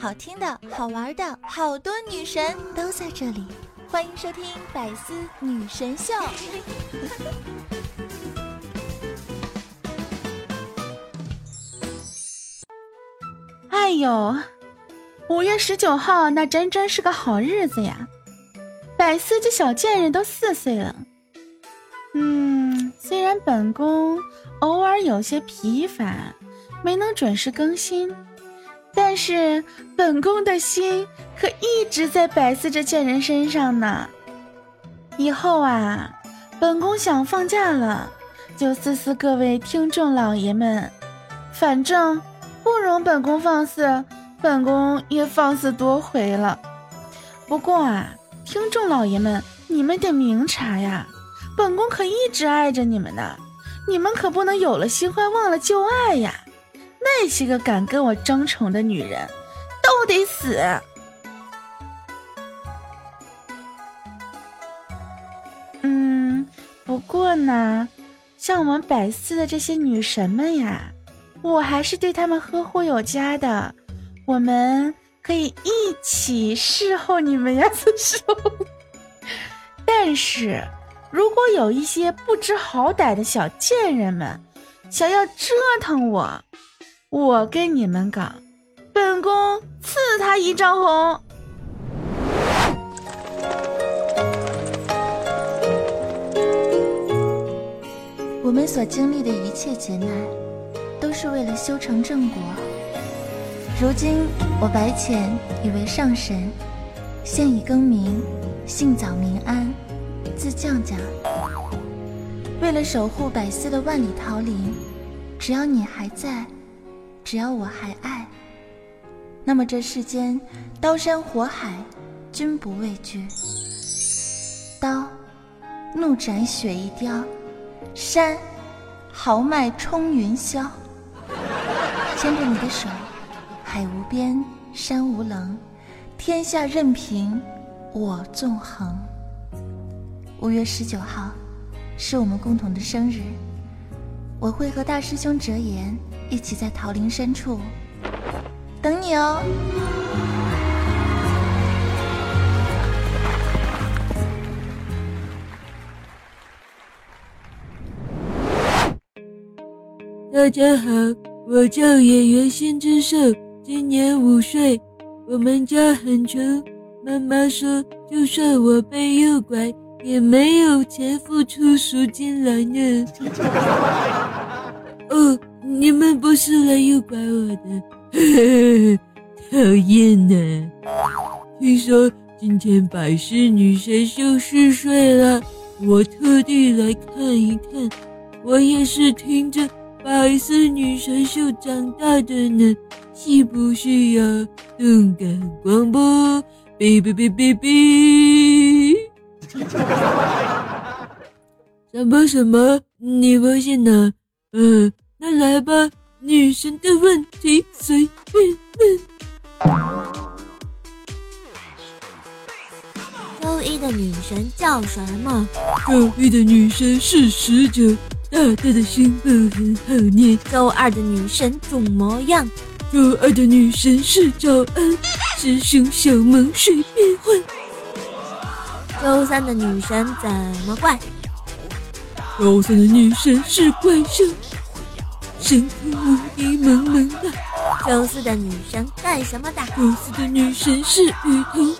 好听的、好玩的，好多女神都在这里，欢迎收听《百思女神秀》。哎呦，五月十九号那真真是个好日子呀！百思这小贱人都四岁了。嗯，虽然本宫偶尔有些疲乏，没能准时更新，但是本宫的心可一直在百思这贱人身上呢。以后啊，本宫想放假了，就思思各位听众老爷们，反正不容本宫放肆，本宫也放肆多回了。不过啊，听众老爷们，你们得明察呀。本宫可一直爱着你们呢，你们可不能有了新欢忘了旧爱呀！那些个敢跟我争宠的女人，都得死。嗯，不过呢，像我们百思的这些女神们呀，我还是对她们呵护有加的。我们可以一起侍候你们呀，四叔。但是。如果有一些不知好歹的小贱人们想要折腾我，我跟你们讲，本宫赐他一丈红。我们所经历的一切劫难，都是为了修成正果。如今我白浅已为上神，现已更名，姓早名安。字犟犟，为了守护百思的万里桃林，只要你还在，只要我还爱，那么这世间刀山火海均不畏惧。刀，怒斩雪一雕；山，豪迈冲云霄。牵着你的手，海无边，山无棱，天下任凭我纵横。五月十九号，是我们共同的生日。我会和大师兄折颜一起在桃林深处等你哦。大家好，我叫演员新之寿，今年五岁。我们家很穷，妈妈说，就算我被诱拐。也没有钱付出赎金来呢。哦，你们不是来诱拐我的，讨厌呢。听说今天百事女神秀试睡了，我特地来看一看。我也是听着百事女神秀长大的呢，是不是呀？动感广播，哔哔哔哔哔。什么什么？你不信呢？嗯，那来吧，女神的问题随便问。周一的女神叫什么？周一的女神是使者，大大的胸部很好捏。周二的女神怎么样？周二的女神是早安，师兄小萌随便换。周三的女神怎么怪？周三的女神是怪兽，神通无敌萌萌的。周四的女神干什么的？周四的女神是雨桐，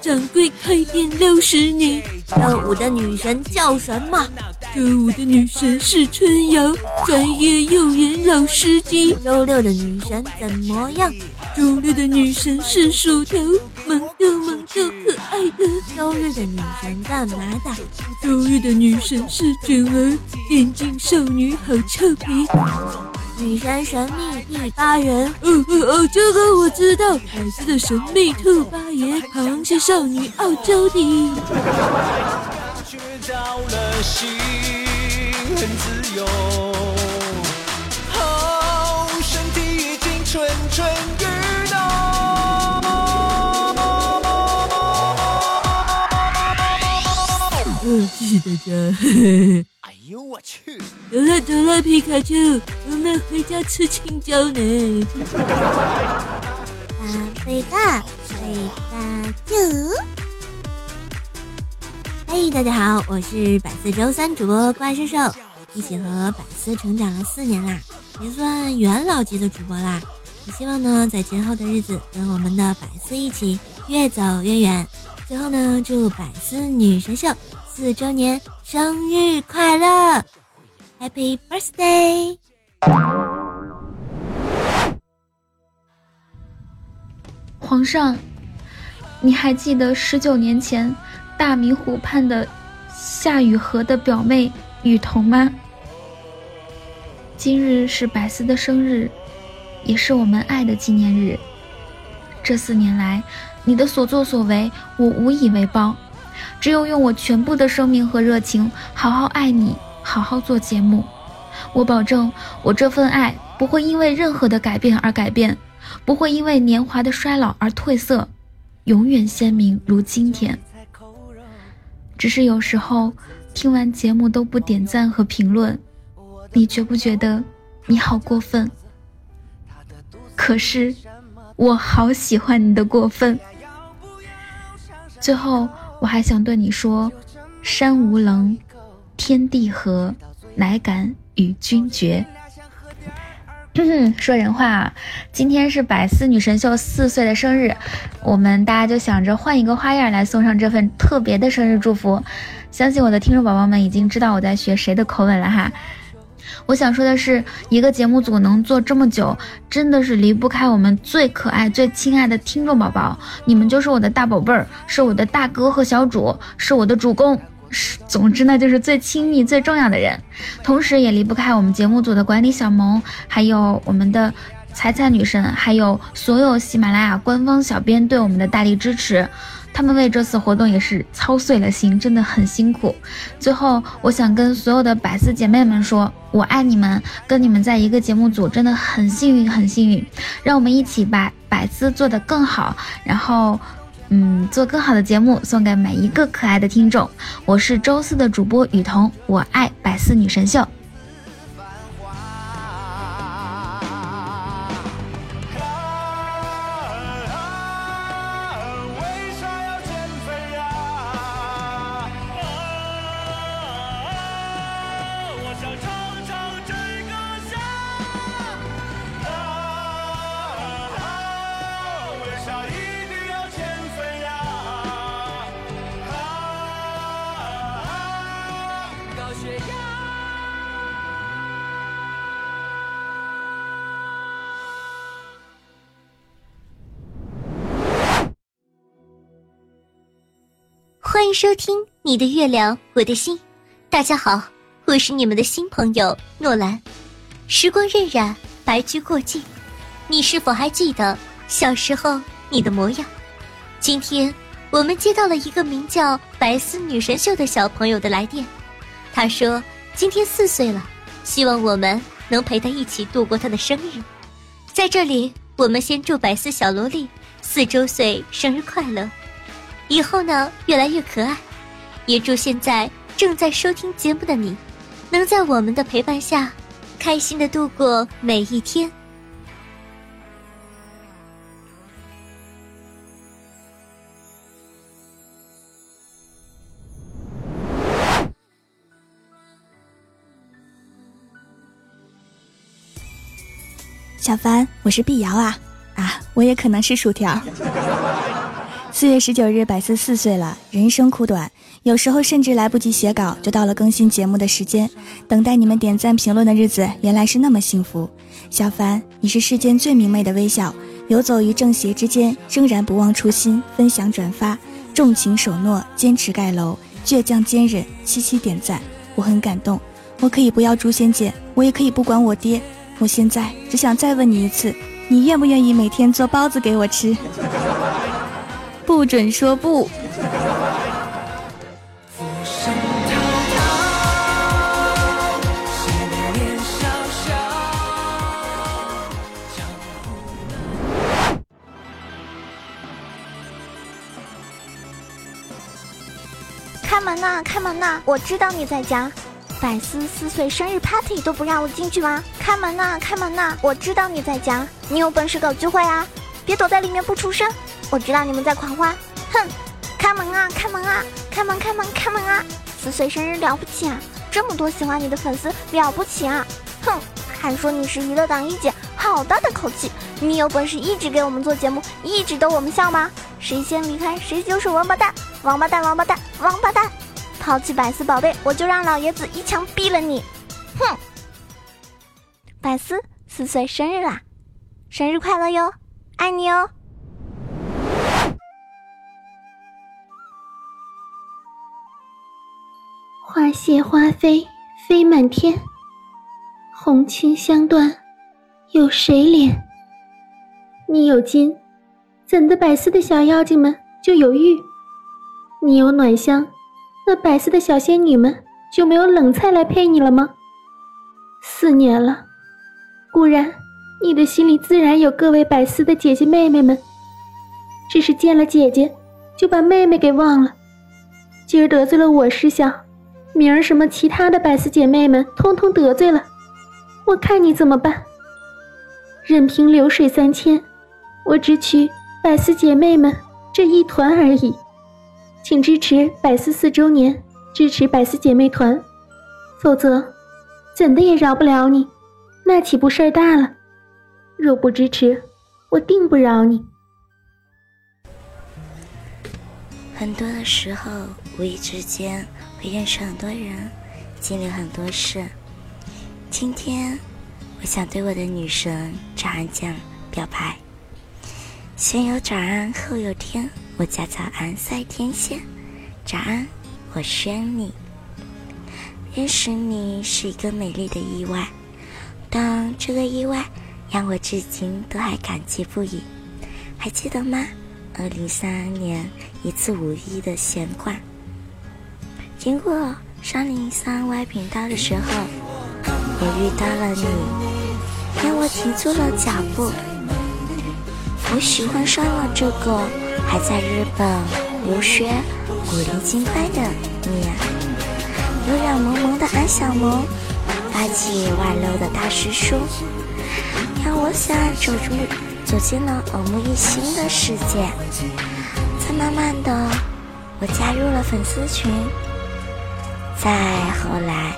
掌柜开店六十年。周五的女神叫什么？周五的女神是春瑶，专业幼园老司机。周六的女神怎么样？周六的女神是薯条，萌豆萌又可爱的。周日的女神干嘛的？周日的女神是卷儿，眼镜少女好俏皮。女神神秘第八人，哦哦哦，这个我知道，孩子的神秘兔八爷，螃蟹少女傲娇的。大家。哎呦我去！走了走了，皮卡丘，我们回家吃青椒呢。啊，尾巴，尾巴兔。嘿，大家好，我是百思周三主播怪兽兽，一起和百思成长了四年啦，也算元老级的主播啦。也希望呢，在今后的日子，跟我们的百思一起越走越远。最后呢，祝百思女神秀四周年生日快乐，Happy Birthday！皇上，你还记得十九年前大明湖畔的夏雨荷的表妹雨桐吗？今日是百思的生日，也是我们爱的纪念日。这四年来，你的所作所为，我无以为报，只有用我全部的生命和热情，好好爱你，好好做节目。我保证，我这份爱不会因为任何的改变而改变。不会因为年华的衰老而褪色，永远鲜明如今天。只是有时候听完节目都不点赞和评论，你觉不觉得你好过分？可是我好喜欢你的过分。最后我还想对你说：山无棱，天地合，乃敢与君绝。说人话啊，今天是百思女神秀四岁的生日，我们大家就想着换一个花样来送上这份特别的生日祝福。相信我的听众宝宝们已经知道我在学谁的口吻了哈。我想说的是，一个节目组能做这么久，真的是离不开我们最可爱、最亲爱的听众宝宝，你们就是我的大宝贝儿，是我的大哥和小主，是我的主公。总之呢，就是最亲密、最重要的人，同时也离不开我们节目组的管理小萌，还有我们的彩彩女神，还有所有喜马拉雅官方小编对我们的大力支持，他们为这次活动也是操碎了心，真的很辛苦。最后，我想跟所有的百思姐妹们说，我爱你们，跟你们在一个节目组真的很幸运，很幸运。让我们一起把百思做得更好，然后。嗯，做更好的节目，送给每一个可爱的听众。我是周四的主播雨桐，我爱百思女神秀。欢迎收听《你的月亮我的心》，大家好，我是你们的新朋友诺兰。时光荏苒，白驹过尽，你是否还记得小时候你的模样？今天我们接到了一个名叫白丝女神秀的小朋友的来电，他说今天四岁了，希望我们能陪他一起度过他的生日。在这里，我们先祝白丝小萝莉四周岁生日快乐。以后呢，越来越可爱，也祝现在正在收听节目的你，能在我们的陪伴下，开心的度过每一天。小凡，我是碧瑶啊啊，我也可能是薯条。四月十九日，百思四岁了。人生苦短，有时候甚至来不及写稿，就到了更新节目的时间。等待你们点赞评论的日子，原来是那么幸福。小凡，你是世间最明媚的微笑，游走于正邪之间，仍然不忘初心，分享转发，重情守诺，坚持盖楼，倔强坚韧，七七点赞，我很感动。我可以不要诛仙剑，我也可以不管我爹。我现在只想再问你一次，你愿不愿意每天做包子给我吃？不准说不。开门呐，开门呐！我知道你在家。百思四岁生日 party 都不让我进去吗？开门呐，开门呐！我知道你在家。你有本事搞聚会啊！别躲在里面不出声。我知道你们在狂欢。哼，开门啊，开门啊，开门开门开门啊！四岁生日了不起啊！这么多喜欢你的粉丝了不起啊！哼，还说你是娱乐党一姐，好大的口气！你有本事一直给我们做节目，一直逗我们笑吗？谁先离开谁就是王八蛋！王八蛋，王八蛋，王八蛋！抛弃百思宝贝，我就让老爷子一枪毙了你！哼！百思四岁生日啦，生日快乐哟，爱你哟！花谢花飞飞满天，红青香断有谁怜？你有金，怎的百思的小妖精们就有玉？你有暖香，那百思的小仙女们就没有冷菜来配你了吗？四年了，固然你的心里自然有各位百思的姐姐妹妹们，只是见了姐姐就把妹妹给忘了。今儿得罪了我师小，明儿什么其他的百思姐妹们通通得罪了，我看你怎么办？任凭流水三千，我只取百思姐妹们这一团而已。请支持百思四周年，支持百思姐妹团，否则怎的也饶不了你，那岂不事儿大了？若不支持，我定不饶你。很多的时候，无意之间会认识很多人，经历很多事。今天，我想对我的女神早安酱表白。先有早安，后有天。我家早安赛天仙，早安，我宣你。认识你是一个美丽的意外，但这个意外让我至今都还感激不已。还记得吗？二零三二年一次无意的闲逛，经过三零三 Y 频道的时候，我遇到了你，让我停住了脚步。我喜欢上了这个。还在日本留学古灵精怪的你，有软萌萌的安小萌，霸气外露的大师叔，让我想走出走进了耳目一新的世界。再慢慢的，我加入了粉丝群。再后来，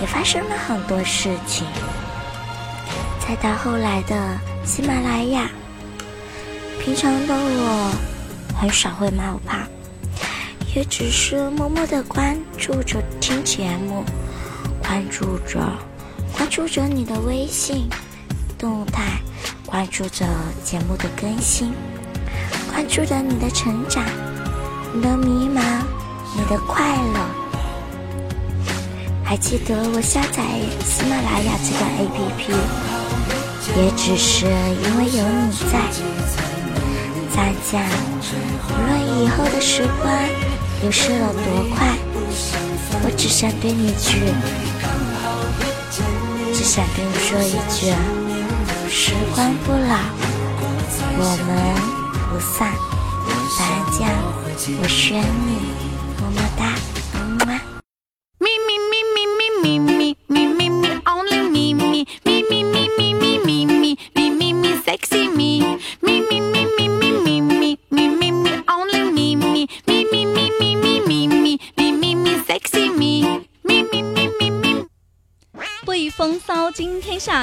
也发生了很多事情。再到后来的喜马拉雅，平常的我。很少会冒泡，也只是默默的关注着听节目，关注着，关注着你的微信动态，关注着节目的更新，关注着你的成长，你的迷茫，你的快乐。还记得我下载喜马拉雅这个 APP，也只是因为有你在。大家，无论以后的时光流逝了多快，我只想对你句，只想对你说一句：时光不老，我们不散。大家，我选你，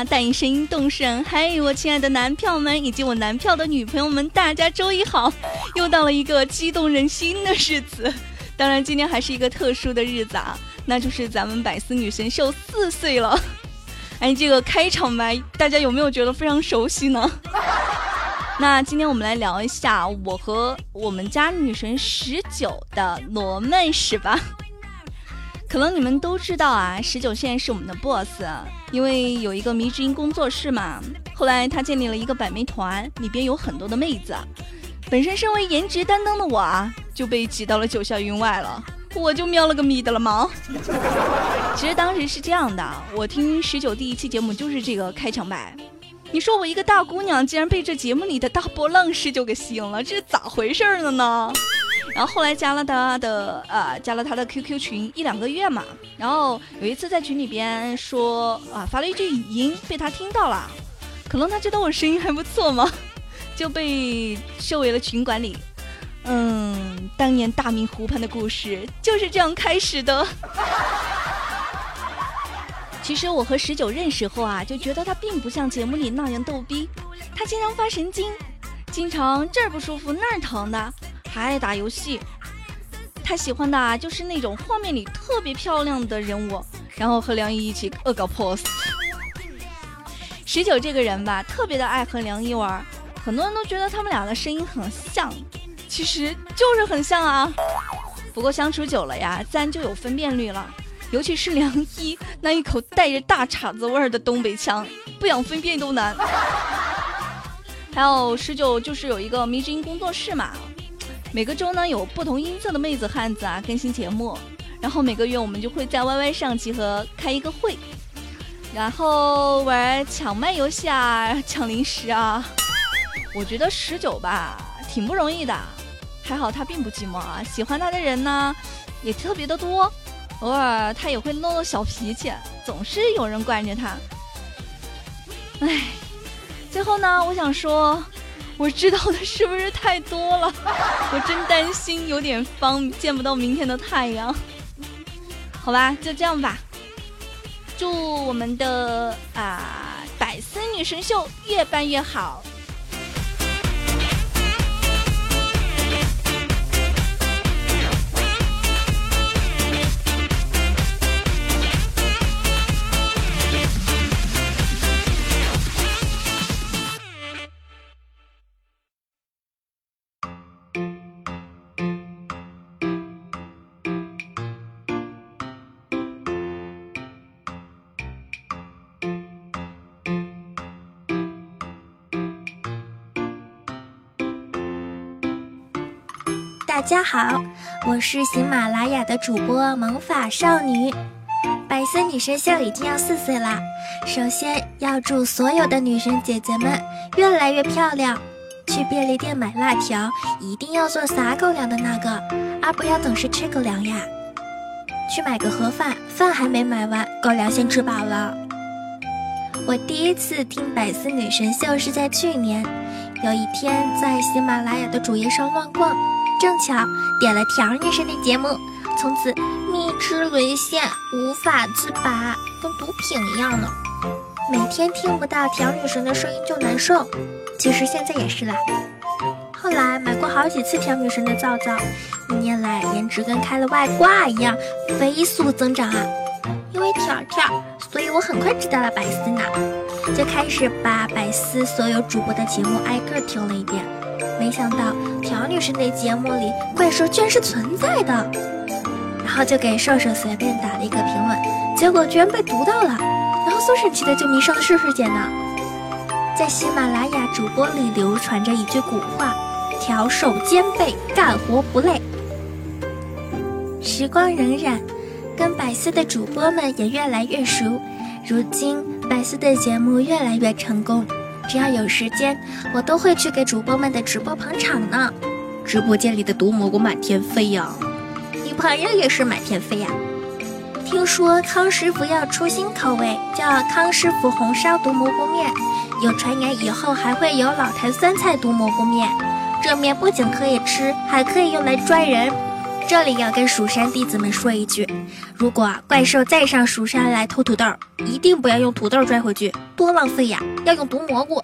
带你声音动人，嘿，我亲爱的男票们以及我男票的女朋友们，大家周一好！又到了一个激动人心的日子，当然今天还是一个特殊的日子啊，那就是咱们百思女神秀四岁了。哎，这个开场白大家有没有觉得非常熟悉呢？那今天我们来聊一下我和我们家女神十九的罗曼史吧。可能你们都知道啊，十九现在是我们的 boss，因为有一个迷之音工作室嘛。后来他建立了一个百媚团，里边有很多的妹子。本身身为颜值担当的我啊，就被挤到了九霄云外了。我就喵了个咪的了毛？其实当时是这样的，我听十九第一期节目就是这个开场白。你说我一个大姑娘，竟然被这节目里的大波浪十九给吸引了，这是咋回事了呢？然后后来加了他的呃，加了他的 QQ 群一两个月嘛。然后有一次在群里边说啊，发了一句语音被他听到了，可能他觉得我声音还不错嘛，就被设为了群管理。嗯，当年大明湖畔的故事就是这样开始的。其实我和十九认识后啊，就觉得他并不像节目里那样逗逼，他经常发神经，经常这儿不舒服那儿疼的，还爱打游戏。他喜欢的啊，就是那种画面里特别漂亮的人物，然后和梁一一起恶搞 pose。十九这个人吧，特别的爱和梁一玩，很多人都觉得他们俩的声音很像，其实就是很像啊。不过相处久了呀，自然就有分辨率了，尤其是梁一那一口带着大碴子味儿的东北腔，不想分辨都难。还有十九就是有一个迷之音工作室嘛。每个周呢有不同音色的妹子汉子啊更新节目，然后每个月我们就会在 YY 上集合开一个会，然后玩抢麦游戏啊，抢零食啊。我觉得十九吧挺不容易的，还好他并不寂寞啊，喜欢他的人呢也特别的多，偶尔他也会闹闹小脾气，总是有人惯着他。唉，最后呢，我想说。我知道的是不是太多了？我真担心有点方见不到明天的太阳。好吧，就这样吧。祝我们的啊百思女神秀越办越好。大家好，我是喜马拉雅的主播萌法少女。百思女神秀已经要四岁啦，首先要祝所有的女神姐姐们越来越漂亮。去便利店买辣条，一定要做撒狗粮的那个，而不要总是吃狗粮呀。去买个盒饭，饭还没买完，狗粮先吃饱了。我第一次听百思女神秀是在去年，有一天在喜马拉雅的主页上乱逛。正巧点了条女神的节目，从此蜜汁沦陷，无法自拔，跟毒品一样呢。每天听不到条女神的声音就难受，其实现在也是啦。后来买过好几次条女神的皂皂，一年来颜值跟开了外挂一样飞速增长啊。因为条条，所以我很快知道了百思呢，就开始把百思所有主播的节目挨个听了一遍。没想到条女士那节目里怪兽居然是存在的，然后就给兽兽随便打了一个评论，结果居然被读到了，然后苏神奇的就迷上了世世姐呢。在喜马拉雅主播里流传着一句古话：条手兼备，干活不累。时光荏苒，跟百思的主播们也越来越熟，如今百思的节目越来越成功。只要有时间，我都会去给主播们的直播捧场呢。直播间里的毒蘑菇满天飞呀，女朋友也是满天飞呀。听说康师傅要出新口味，叫康师傅红烧毒蘑菇面。有传言以后还会有老坛酸菜毒蘑菇面，这面不仅可以吃，还可以用来拽人。这里要跟蜀山弟子们说一句：如果怪兽再上蜀山来偷土豆，一定不要用土豆拽回去，多浪费呀！要用毒蘑菇。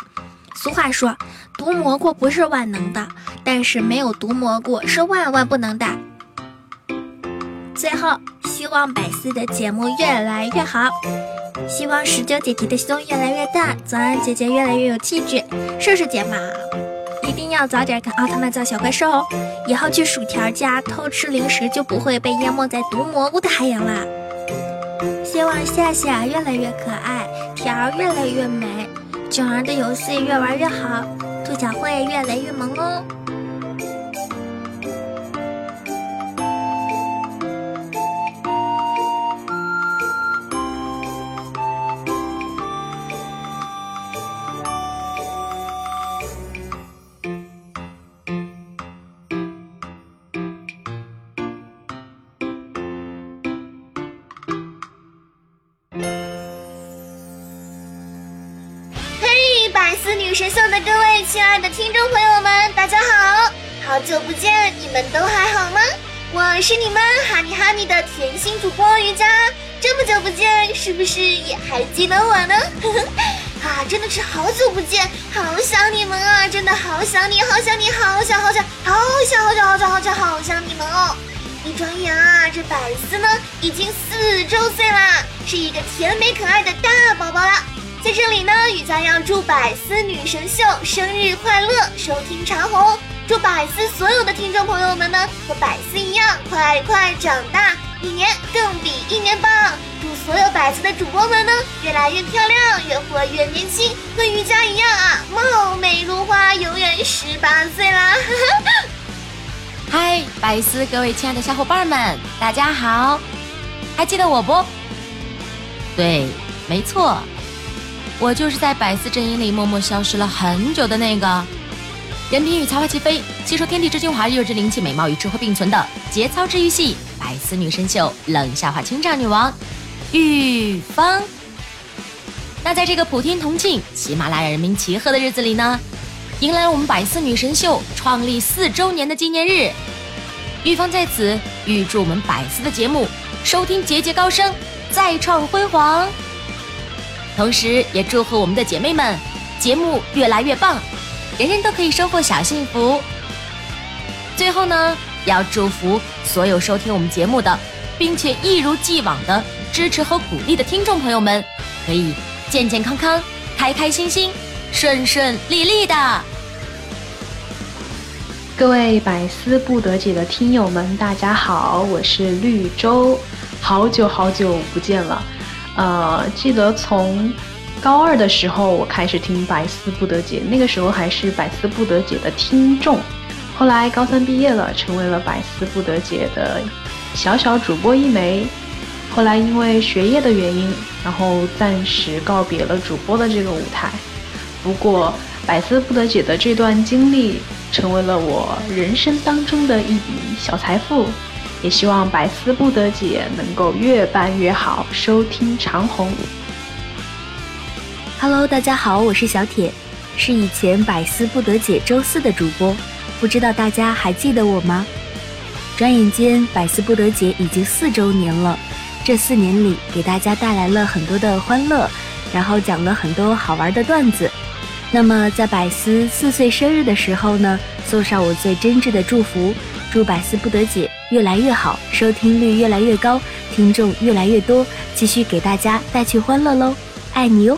俗话说，毒蘑菇不是万能的，但是没有毒蘑菇是万万不能的。最后，希望百思的节目越来越好，希望十九姐姐的胸越来越大，早安姐姐越来越有气质，瘦瘦姐嘛。一定要早点给奥特曼造小怪兽哦！以后去薯条家偷吃零食就不会被淹没在毒蘑菇的海洋啦。希望夏夏越来越可爱，条儿越来越美，囧儿的游戏越玩越好，兔小慧越来越萌哦。秀的各位亲爱的听众朋友们，大家好！好久不见，你们都还好吗？我是你们哈尼哈尼的甜心主播瑜伽，这么久不见，是不是也还记得我呢？啊，真的是好久不见，好想你们啊！真的好想你，好想你，好想好想好想好想好想好想好想你们哦！一转眼啊，这百思呢已经四周岁啦，是一个甜美可爱的大宝宝了。在这里呢，雨佳要祝百思女神秀生日快乐，收听长虹。祝百思所有的听众朋友们呢，和百思一样，快快长大，一年更比一年棒。祝所有百思的主播们呢，越来越漂亮，越活越年轻，和瑜伽一样啊，貌美如花，永远十八岁啦！嗨，百思各位亲爱的小伙伴们，大家好，还记得我不？对，没错。我就是在百思阵营里默默消失了很久的那个，人品与才华齐飞，吸收天地之精华，又之灵气，美貌与智慧并存的节操治愈系百思女神秀冷笑话清唱女王玉芳。那在这个普天同庆、喜马拉雅人民齐贺的日子里呢，迎来了我们百思女神秀创立四周年的纪念日。玉芳在此预祝我们百思的节目收听节节高升，再创辉煌。同时，也祝贺我们的姐妹们，节目越来越棒，人人都可以收获小幸福。最后呢，要祝福所有收听我们节目的，并且一如既往的支持和鼓励的听众朋友们，可以健健康康、开开心心、顺顺利利的。各位百思不得解的听友们，大家好，我是绿洲，好久好久不见了。呃，记得从高二的时候，我开始听《百思不得解》，那个时候还是《百思不得解》的听众。后来高三毕业了，成为了《百思不得解》的小小主播一枚。后来因为学业的原因，然后暂时告别了主播的这个舞台。不过，《百思不得解》的这段经历，成为了我人生当中的一笔小财富。也希望百思不得解能够越办越好，收听长虹。Hello，大家好，我是小铁，是以前百思不得解周四的主播，不知道大家还记得我吗？转眼间，百思不得解已经四周年了，这四年里给大家带来了很多的欢乐，然后讲了很多好玩的段子。那么在百思四岁生日的时候呢，送上我最真挚的祝福，祝百思不得解。越来越好，收听率越来越高，听众越来越多，继续给大家带去欢乐喽！爱你哟。